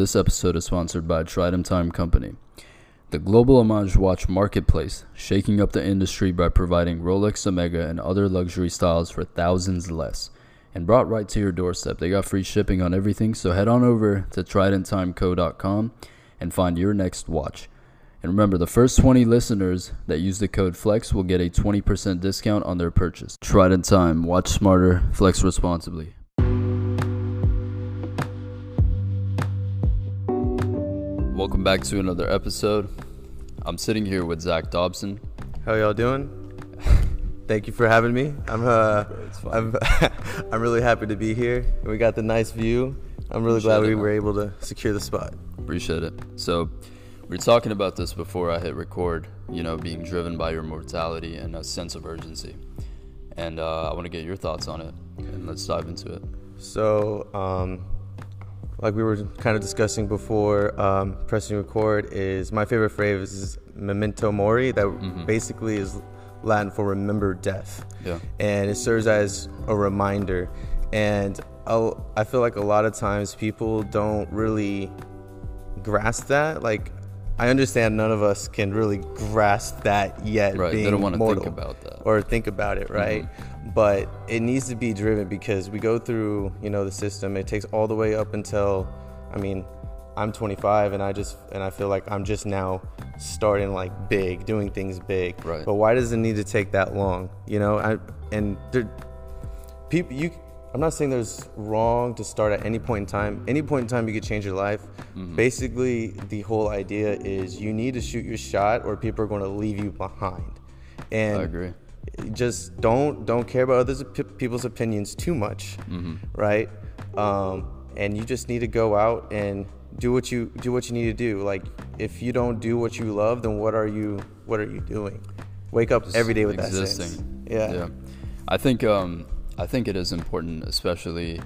this episode is sponsored by Trident Time Company, the global homage watch marketplace, shaking up the industry by providing Rolex Omega and other luxury styles for thousands less. And brought right to your doorstep. They got free shipping on everything, so head on over to tridenttimeco.com and find your next watch. And remember, the first 20 listeners that use the code FLEX will get a 20% discount on their purchase. Trident Time, watch smarter, flex responsibly. Welcome back to another episode. I'm sitting here with Zach Dobson. How y'all doing? Thank you for having me. I'm uh, I'm I'm really happy to be here. We got the nice view. I'm really glad we were able to secure the spot. Appreciate it. So, we were talking about this before I hit record. You know, being driven by your mortality and a sense of urgency. And uh, I want to get your thoughts on it. And let's dive into it. So, um, like we were kind of discussing before um, pressing record, is my favorite phrase is memento mori. That mm-hmm. basically is Latin for remember death. Yeah. And it serves as a reminder. And I'll, I feel like a lot of times people don't really grasp that. Like, I understand none of us can really grasp that yet. Right. Being they don't want to think about that. Or think about it, right? Mm-hmm. But it needs to be driven because we go through, you know, the system. It takes all the way up until, I mean, I'm 25 and I just and I feel like I'm just now starting like big, doing things big. Right. But why does it need to take that long? You know, I and there, people you I'm not saying there's wrong to start at any point in time. Any point in time you could change your life. Mm-hmm. Basically, the whole idea is you need to shoot your shot or people are going to leave you behind. And I agree. Just don't don't care about other people's opinions too much, mm-hmm. right? Um, and you just need to go out and do what you do what you need to do. Like if you don't do what you love, then what are you what are you doing? Wake up Just every day with existing. that sense. Yeah. Yeah. I think um I think it is important especially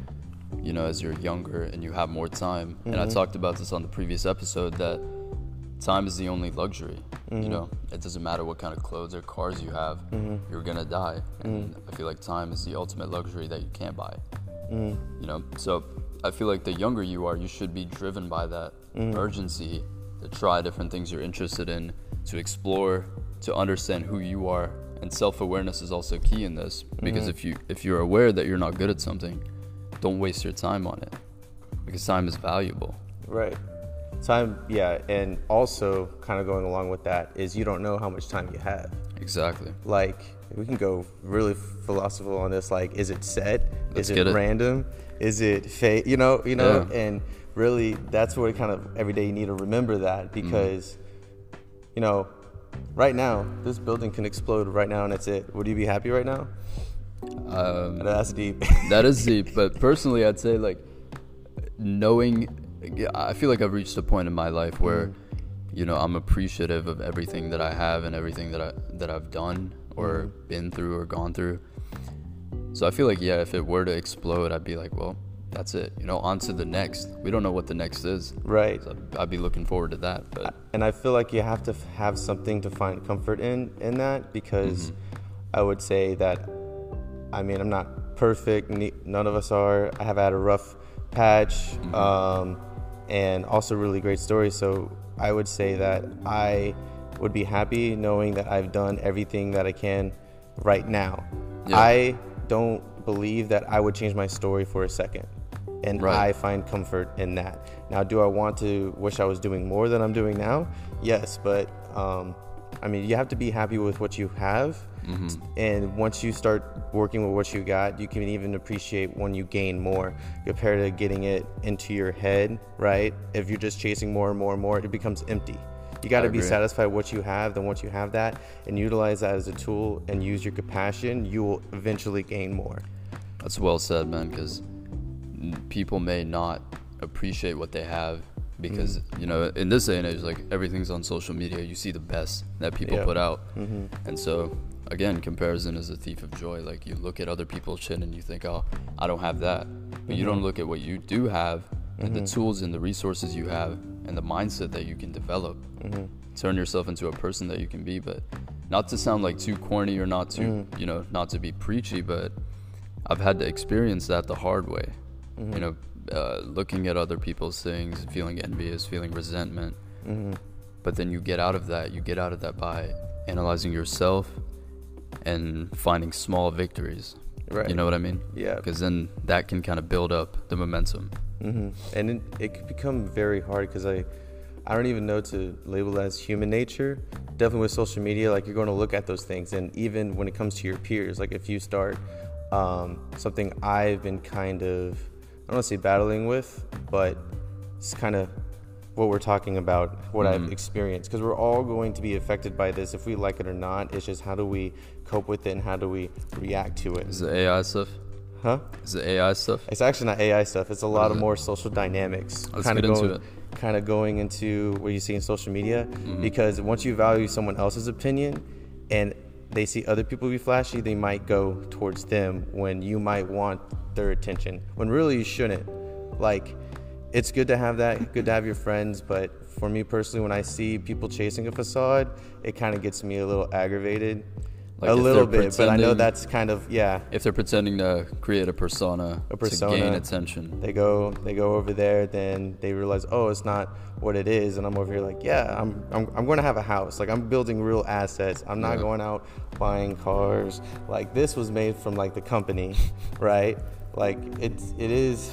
you know as you're younger and you have more time. Mm-hmm. And I mm-hmm. talked about this on the previous episode that time is the only luxury. Mm-hmm. You know, it doesn't matter what kind of clothes or cars you have, mm-hmm. you're gonna die. And mm-hmm. I feel like time is the ultimate luxury that you can't buy. Mm-hmm. You know, so I feel like the younger you are, you should be driven by that mm. urgency to try different things you're interested in, to explore, to understand who you are. And self-awareness is also key in this because if you if you're aware that you're not good at something, don't waste your time on it because time is valuable. Right. Time, yeah, and also kind of going along with that is you don't know how much time you have. Exactly. Like we can go really philosophical on this. Like, is it set? Let's is it, it, random? Is it fate? You know, you know, yeah. and really, that's what kind of every day you need to remember that mm-hmm. because, mm. you know, right now this building can explode right now and that's it. Would you be happy right now? Um, that's deep. that is deep, but personally, I'd say like knowing. I feel like I've reached a point in my life where. You know, I'm appreciative of everything that I have and everything that I that I've done or mm. been through or gone through so I feel like yeah, if it were to explode, I'd be like, well, that's it. You know, on to the next. We don't know what the next is. Right. So I'd be looking forward to that. But and I feel like you have to have something to find comfort in in that because mm-hmm. I would say that I mean I'm not perfect. None of us are. I have had a rough patch, mm-hmm. um, and also really great stories. So I would say that I would be happy knowing that I've done everything that I can right now. Yeah. I don't believe that I would change my story for a second. And right. I find comfort in that. Now, do I want to wish I was doing more than I'm doing now? Yes, but um, I mean, you have to be happy with what you have. Mm-hmm. And once you start working with what you got, you can even appreciate when you gain more compared to getting it into your head, right? If you're just chasing more and more and more, it becomes empty. You got to be satisfied with what you have. Then once you have that and utilize that as a tool and use your compassion, you will eventually gain more. That's well said, man. Because people may not appreciate what they have because mm-hmm. you know in this day and age like everything's on social media you see the best that people yep. put out mm-hmm. and so again comparison is a thief of joy like you look at other people's shit and you think oh i don't have that but mm-hmm. you don't look at what you do have and the mm-hmm. tools and the resources you have and the mindset that you can develop mm-hmm. turn yourself into a person that you can be but not to sound like too corny or not too mm-hmm. you know not to be preachy but i've had to experience that the hard way mm-hmm. you know uh, looking at other people's things, feeling envious, feeling resentment. hmm But then you get out of that. You get out of that by analyzing yourself and finding small victories. Right. You know what I mean? Yeah. Because then that can kind of build up the momentum. Mm-hmm. And it, it could become very hard because I, I don't even know to label as human nature. Definitely with social media, like you're going to look at those things, and even when it comes to your peers, like if you start um, something I've been kind of, I don't want to say battling with, but it's kind of what we're talking about, what I've Mhm. experienced, because we're all going to be affected by this, if we like it or not. It's just how do we cope with it and how do we react to it, Is it AI stuff? huh? Is it AI stuff? It's actually not AI stuff. It's a lot of it? more social dynamics. Let's kinda get into going, it. Kind of going into what you see in social media, Mm-hmm. because once you value someone else's opinion, and they see other people be flashy, they might go towards them when you might want their attention. When really you shouldn't. Like, it's good to have that, good to have your friends, but for me personally, when I see people chasing a facade, it kind of gets me a little aggravated. Like a little bit, but I know that's kind of yeah. If they're pretending to create a persona, A to gain attention. they go they go over there then they realize oh it's not what it is and i'm over here like yeah i'm i'm, I'm going to have a house like i'm building real assets i'm not Yeah. going out buying cars like this was made from like the company right like it's it is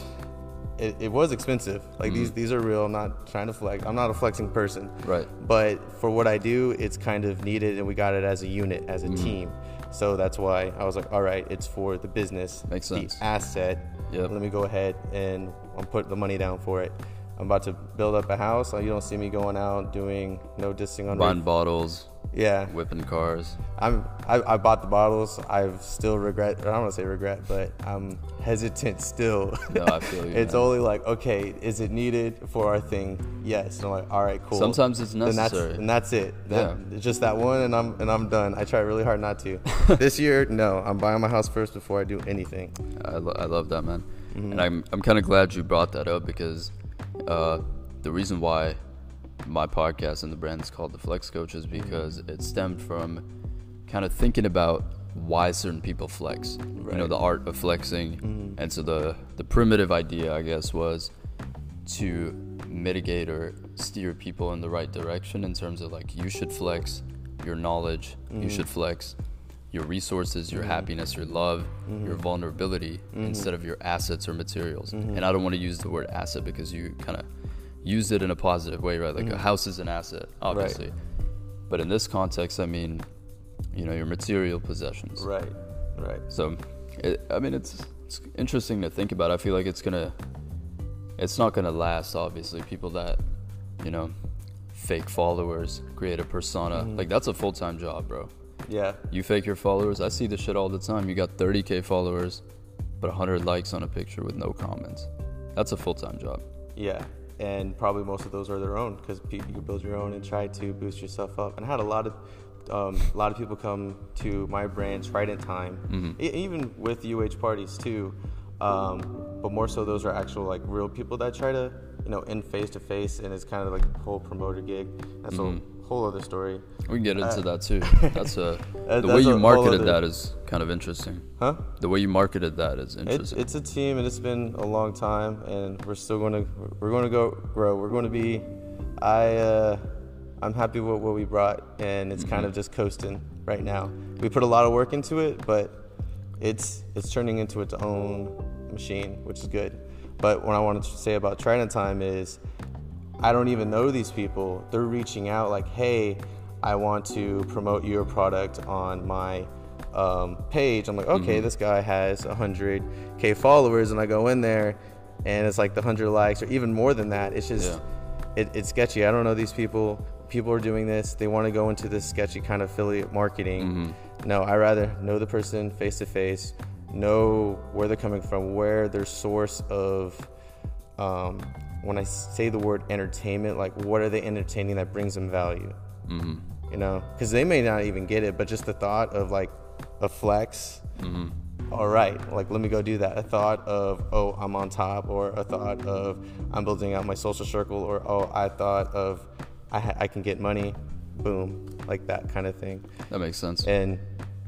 it, it was expensive like these these are real i'm not trying to flex i'm not a flexing person Right. but for what I do, it's kind of needed, and we got it as a unit, as a Mm-hmm. team. So that's why I was like, all right, it's for the business, Makes the asset. Yep. Let me go ahead and I'll put the money down for it. I'm about to build up a house. You don't see me going out doing no dissing on. Buying bottles, yeah, whipping cars. I'm. I, I bought the bottles. I've still regret. I don't want to say regret, but I'm hesitant still. No, I feel you, it's man. only like, okay, is it needed for our thing? Yes. And I'm like, all right, cool. Sometimes it's Then that's necessary. and that's it. That, Yeah. it's just that one, and I'm and I'm done. I try really hard not to. this year, no. I'm buying my house first before I do anything. I, lo- I love that, man. Mm-hmm. And I'm, I'm kind of glad you brought that up because uh, the reason why my podcast and the brand is called the Flex Coaches because it stemmed from kind of thinking about why certain people flex. You know, the art of flexing. Mm-hmm. And so the, the primitive idea, I guess, was to mitigate or steer people in the right direction in terms of like you should flex your knowledge, you mm-hmm. should flex your resources, your mm-hmm. happiness, your love, your vulnerability instead of your assets or materials. And I don't want to use the word asset because you kind of use it in a positive way, right? Like a mm. house is an asset, obviously. But in this context, I mean, you know, your material possessions. Right. Right. So, it, I mean, it's, it's interesting to think about. I feel like it's gonna, it's not gonna last. Obviously, people that, you know, fake followers, create a persona, mm-hmm. like that's a full time job, bro. Yeah. You fake your followers. I see this shit all the time. You got 30k followers, but 100 likes on a picture with no comments. That's a full time job. Yeah, and probably most of those are their own because you build your own and try to boost yourself up. And I had a lot of um, a lot of people come to my brand Trident Time, e- even with UH parties too. Um, but more so, those are actual like real people that try to you know in face to face, and it's kind of like a whole promoter gig. That's a whole other story, We can get into uh, that too. That's a uh, the that's way you marketed other- that is kind of interesting. huh? The way you marketed that is interesting. it's a team, and it's been a long time, and we're still going to we're going to go grow. We're going to be. I uh, I'm happy with what we brought, and it's kind mm-hmm. of just coasting right now. We put a lot of work into it, but it's it's turning into its own machine, which is good. But what I wanted to say about Trident Time is, I don't even know these people. They're reaching out like, hey, I want to promote your product on my um, page. I'm like, okay, this guy has 100k followers, and I go in there, and it's like the 100 likes or even more than that. It's just, it, it's sketchy. I don't know these people. People are doing this. They want to go into this sketchy kind of affiliate marketing. No, I rather know the person face to face, know where they're coming from, where their source of um, when I say the word entertainment, like what are they entertaining that brings them value? Mm-hmm. You know, because they may not even get it, but just the thought of like a flex. all right, like let me go do that. A thought of oh I'm on top, or a thought of I'm building out my social circle, or oh I thought of I, ha- I can get money, boom, like that kind of thing. that makes sense. And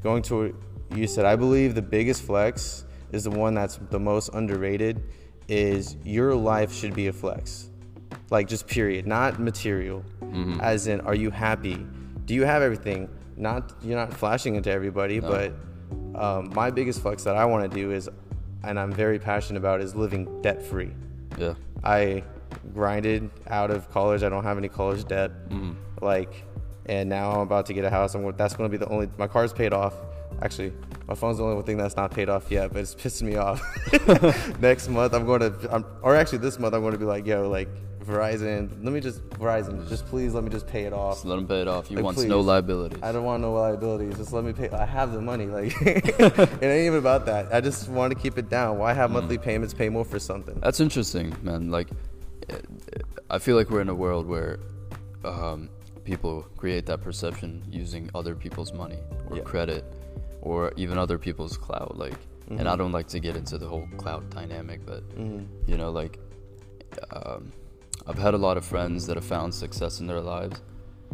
going to what you said, I believe the biggest flex is the one that's the most underrated is your life should be a flex. Like just period, not material. As in, are you happy? Do you have everything? Not you're not flashing it to everybody, but um, my biggest flex that I want to do is, and I'm very passionate about, is living debt free. Yeah. I grinded out of college. I don't have any college debt. Like, and now I'm about to get a house. I'm that's going to be the only. My car's paid off. Actually, my phone's the only thing that's not paid off yet, but it's pissing me off. Next month, I'm going to, I'm, or actually this month, I'm going to be like, yo, like Verizon. Let me just Verizon. Just please let me just pay it off. Just let him pay it off. He Like, wants no liabilities. I don't want no liabilities. Just let me pay. I have the money. Like it ain't even about that. I just want to keep it down. Why have monthly payments? Pay more for something. That's interesting, man. Like, I feel like we're in a world where um, people create that perception using other people's money or Yeah. credit or even other people's clout. Like, and Mm-hmm. I don't like to get into the whole clout dynamic, but you know, like, um, I've had a lot of friends that have found success in their lives,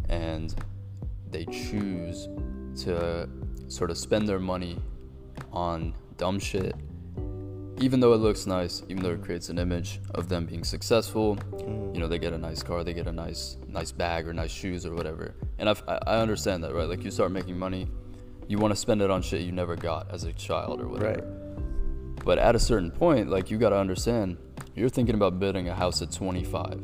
and they choose to sort of spend their money on dumb shit even though it looks nice, even though it creates an image of them being successful, Mm-hmm. you know, they get a nice car, they get a nice nice bag or nice shoes or whatever. And I've, I I understand that, right? Like you start making money, you want to spend it on shit you never got as a child or whatever. Right. But at a certain point, like you got to understand, you're thinking about building a house at 25.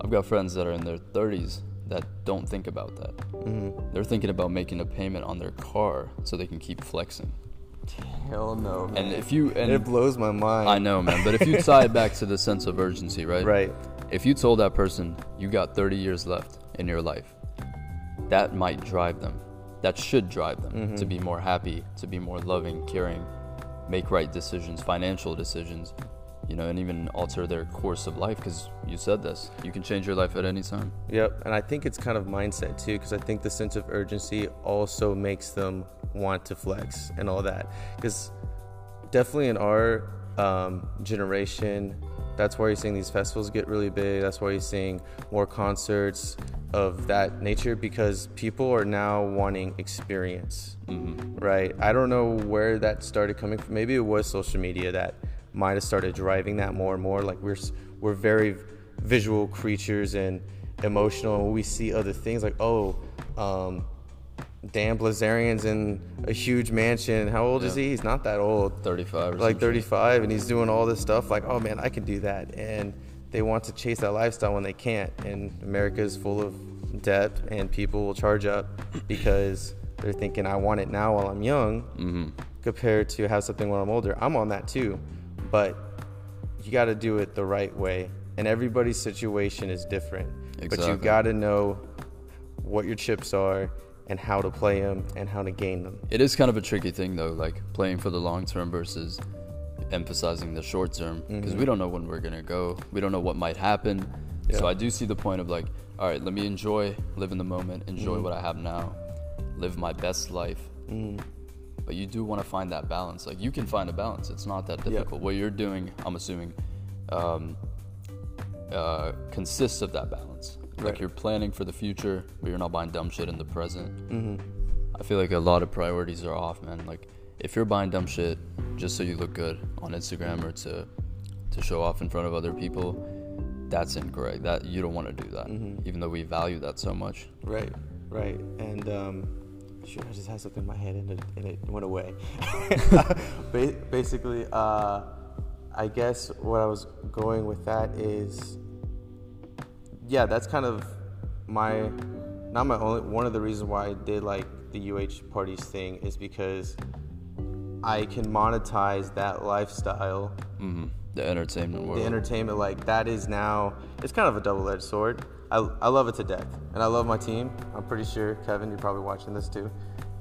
I've got friends that are in their 30s that don't think about that. Mm-hmm. They're thinking about making a payment on their car so they can keep flexing. Hell no, man. And if you and it blows my mind. I know, man. But if you tie it back to the sense of urgency, right? Right. If you told that person you got 30 years left in your life, that might drive them. That should drive them Mm-hmm. to be more happy, to be more loving, caring, make right decisions, financial decisions, you know, and even alter their course of life. Because you said this, you can change your life at any time. Yep, and I think it's kind of mindset too, because I think the sense of urgency also makes them want to flex and all that. Because definitely in our um, generation, that's why you're seeing these festivals get really big. That's why you're seeing more concerts of that nature because people are now wanting experience, right? I don't know where that started coming from. Maybe it was social media that might have started driving that more and more. Like we're we're very visual creatures and emotional, and we see other things like oh. Um, Dan Bilzerian's in a huge mansion. How old is he? He's not that old 35 or like 35 and he's doing all this stuff like oh man i can do that and they want to chase that lifestyle when they can't. And america is full of debt and people will charge up because they're thinking i want it now while i'm young Mm-hmm. compared to have something when i'm older. I'm on that too. But you got to do it the right way. And everybody's situation is different. But you got to know what your chips are and how to play them and how to gain them It is kind of a tricky thing though, like playing for the long term versus emphasizing the short term because we don't know when we're gonna go. We don't know what might happen. So I do see the point of like, all right, let me enjoy, live in the moment, enjoy what I have now, live my best life. But you do want to find that balance. Like you can find a balance. It's not that difficult. What you're doing, I'm assuming, um, uh, consists of that balance. Like you're planning for the future, but you're not buying dumb shit in the present. I feel like a lot of priorities are off, man. Like if you're buying dumb shit just so you look good on Instagram or to to show off in front of other people, that's incorrect. That you don't want to do that, even though we value that so much. Right, right. And um, shoot, I just had something in my head and it, and it went away. Ba- Basically, uh, I guess what I was going with that is, yeah, that's kind of my, not my only, one of the reasons why I did like the UH parties thing is because I can monetize that lifestyle. Hmm The entertainment world. the entertainment like that is now it's kind of a double-edged sword. I, I love it to death and i love my team. I'm pretty sure kevin you're probably watching this too.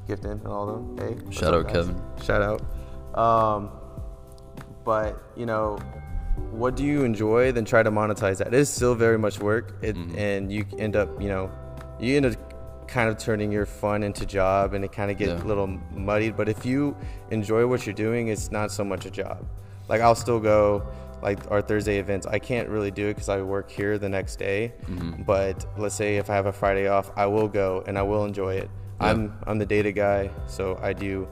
Gifton and all of them. Hey Shout out, guys? Kevin. shout out. Um, but you know what do you enjoy? Then try to monetize that. It is still very much work. It, and you end up you know you end up kind of turning your fun into job and it kind of get Yeah. a little muddied but if you enjoy what you're doing it's not so much a job like i'll still go like our thursday events i can't really do it because i work here the next day mm-hmm. but let's say if i have a friday off i will go and i will enjoy it i'm i'm the data guy so i do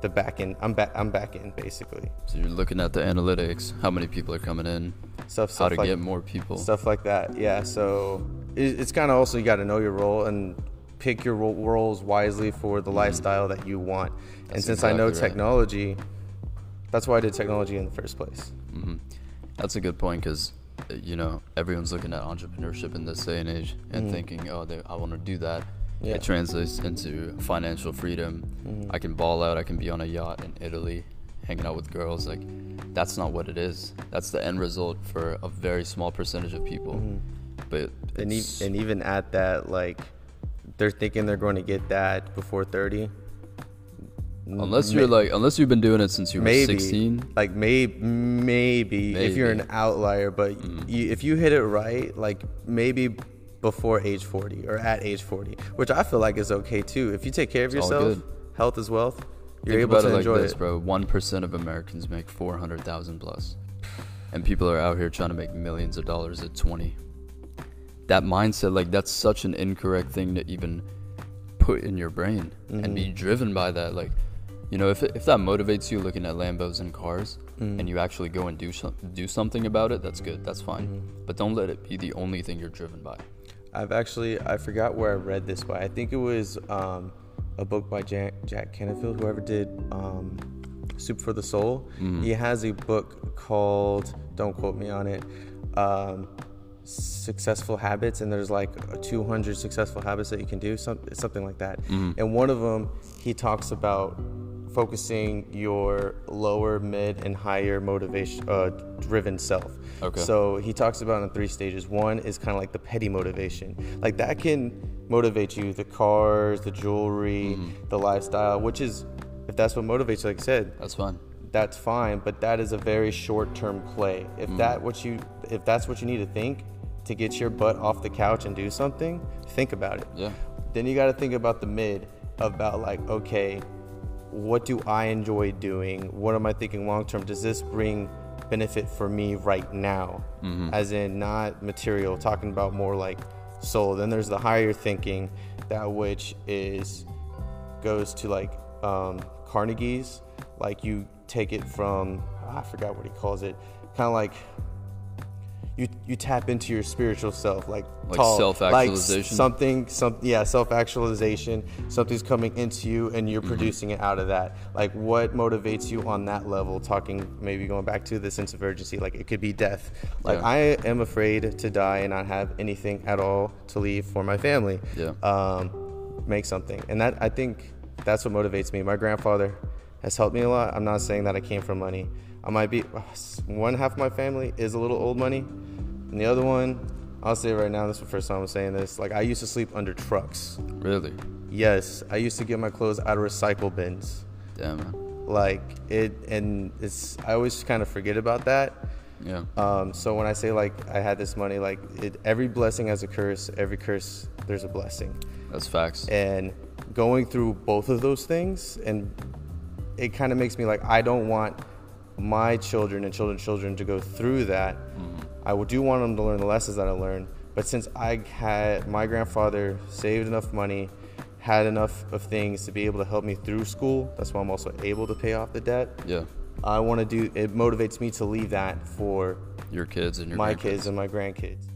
the back end. I'm back. I'm back in basically. So you're looking at the analytics, how many people are coming in, Stuff. how stuff to like, get more people. stuff like that. Yeah. So it's kind of also you got to know your role and pick your roles wisely for the lifestyle that you want. and Mm-hmm. Since I know exactly right. technology, that's why I did technology in the first place. hmm That's a good point because, you know, everyone's looking at entrepreneurship in this day and age and thinking, oh, they, I want to do that. Mm-hmm. Yeah. It translates into financial freedom. Mm-hmm. I can ball out. I can be on a yacht in Italy, hanging out with girls. Like, that's not what it is. That's the end result for a very small percentage of people. But Mm-hmm. And, e- and even at that, like they're thinking they're going to get that before 30. unless you're like, unless you've been doing it since you were maybe 16, like maybe maybe if you're an Mm-hmm. outlier but you, if you hit it right like maybe before age 40 or at age 40 which i feel like is okay too if you take care of It's yourself health is wealth you're Think able to it like enjoy this, it bro. One percent of Americans make four hundred thousand plus, and people are out here trying to make millions of dollars at twenty. That mindset, like that's such an incorrect thing to even put in your brain and Mm-hmm. be driven by that. Like, you know, if if that motivates you looking at Lambos and cars, Mm-hmm. and you actually go and do some, do something about it, that's good. That's fine. Mm-hmm. But don't let it be the only thing you're driven by. i've actually i forgot where i read this but i think it was um, a book by jack, jack canfield whoever did um, soup for the soul he has a book called don't quote me on it um, successful habits and there's like 200 successful habits that you can do some, something like that. And one of them he talks about focusing your lower mid and higher motivation uh, driven self. Okay. so he talks about in three stages. One is kind of like the petty motivation. Like that can motivate you. The cars the jewelry the lifestyle which is if that's what motivates you like i said That's fine. That's fine but that is a very short-term play. If that what you if that's what you need to think to get your butt off the couch and do something think about it. Yeah. then you got to think about the mid about like okay what do i enjoy doing? What am i thinking long term does this bring benefit for me right now? As in not material talking about more like soul. Then there's the higher thinking that which is goes to like um, Carnegie's. Like you take it from I forgot what he calls it. Kind of like you you tap into your spiritual self, like Like tall, self-actualization? like something, some yeah, self actualization. Something's coming into you, and Mm-hmm. you're producing it out of that. Like what motivates you on that level? Talking maybe going back to the sense of urgency. Like it could be death. Like Yeah. I am afraid to die and not have anything at all to leave for my family Yeah. um, make something. And that I think that's what motivates me. My grandfather has helped me a lot. I'm not saying that I came from money. I might be one half of my family is a little old money, and the other one, I'll say right now, this is the first time I'm saying this. Like I used to sleep under trucks. Really? Yes, I used to get my clothes out of recycle bins. Damn, man. Like it, and it's I always kind of forget about that. Yeah. Um, so when I say like I had this money, like it, every blessing has a curse. Every curse, there's a blessing. That's facts. and going through both of those things and it kind of makes me like i don't want my children and children's children to go through that. Mm-hmm. I do want them to learn the lessons that i learned but since i had my grandfather saved enough money had enough of things to be able to help me through school that's why i'm also able to pay off the debt. Yeah. i want to do it motivates me to leave that for Your kids and your my kids and my grandkids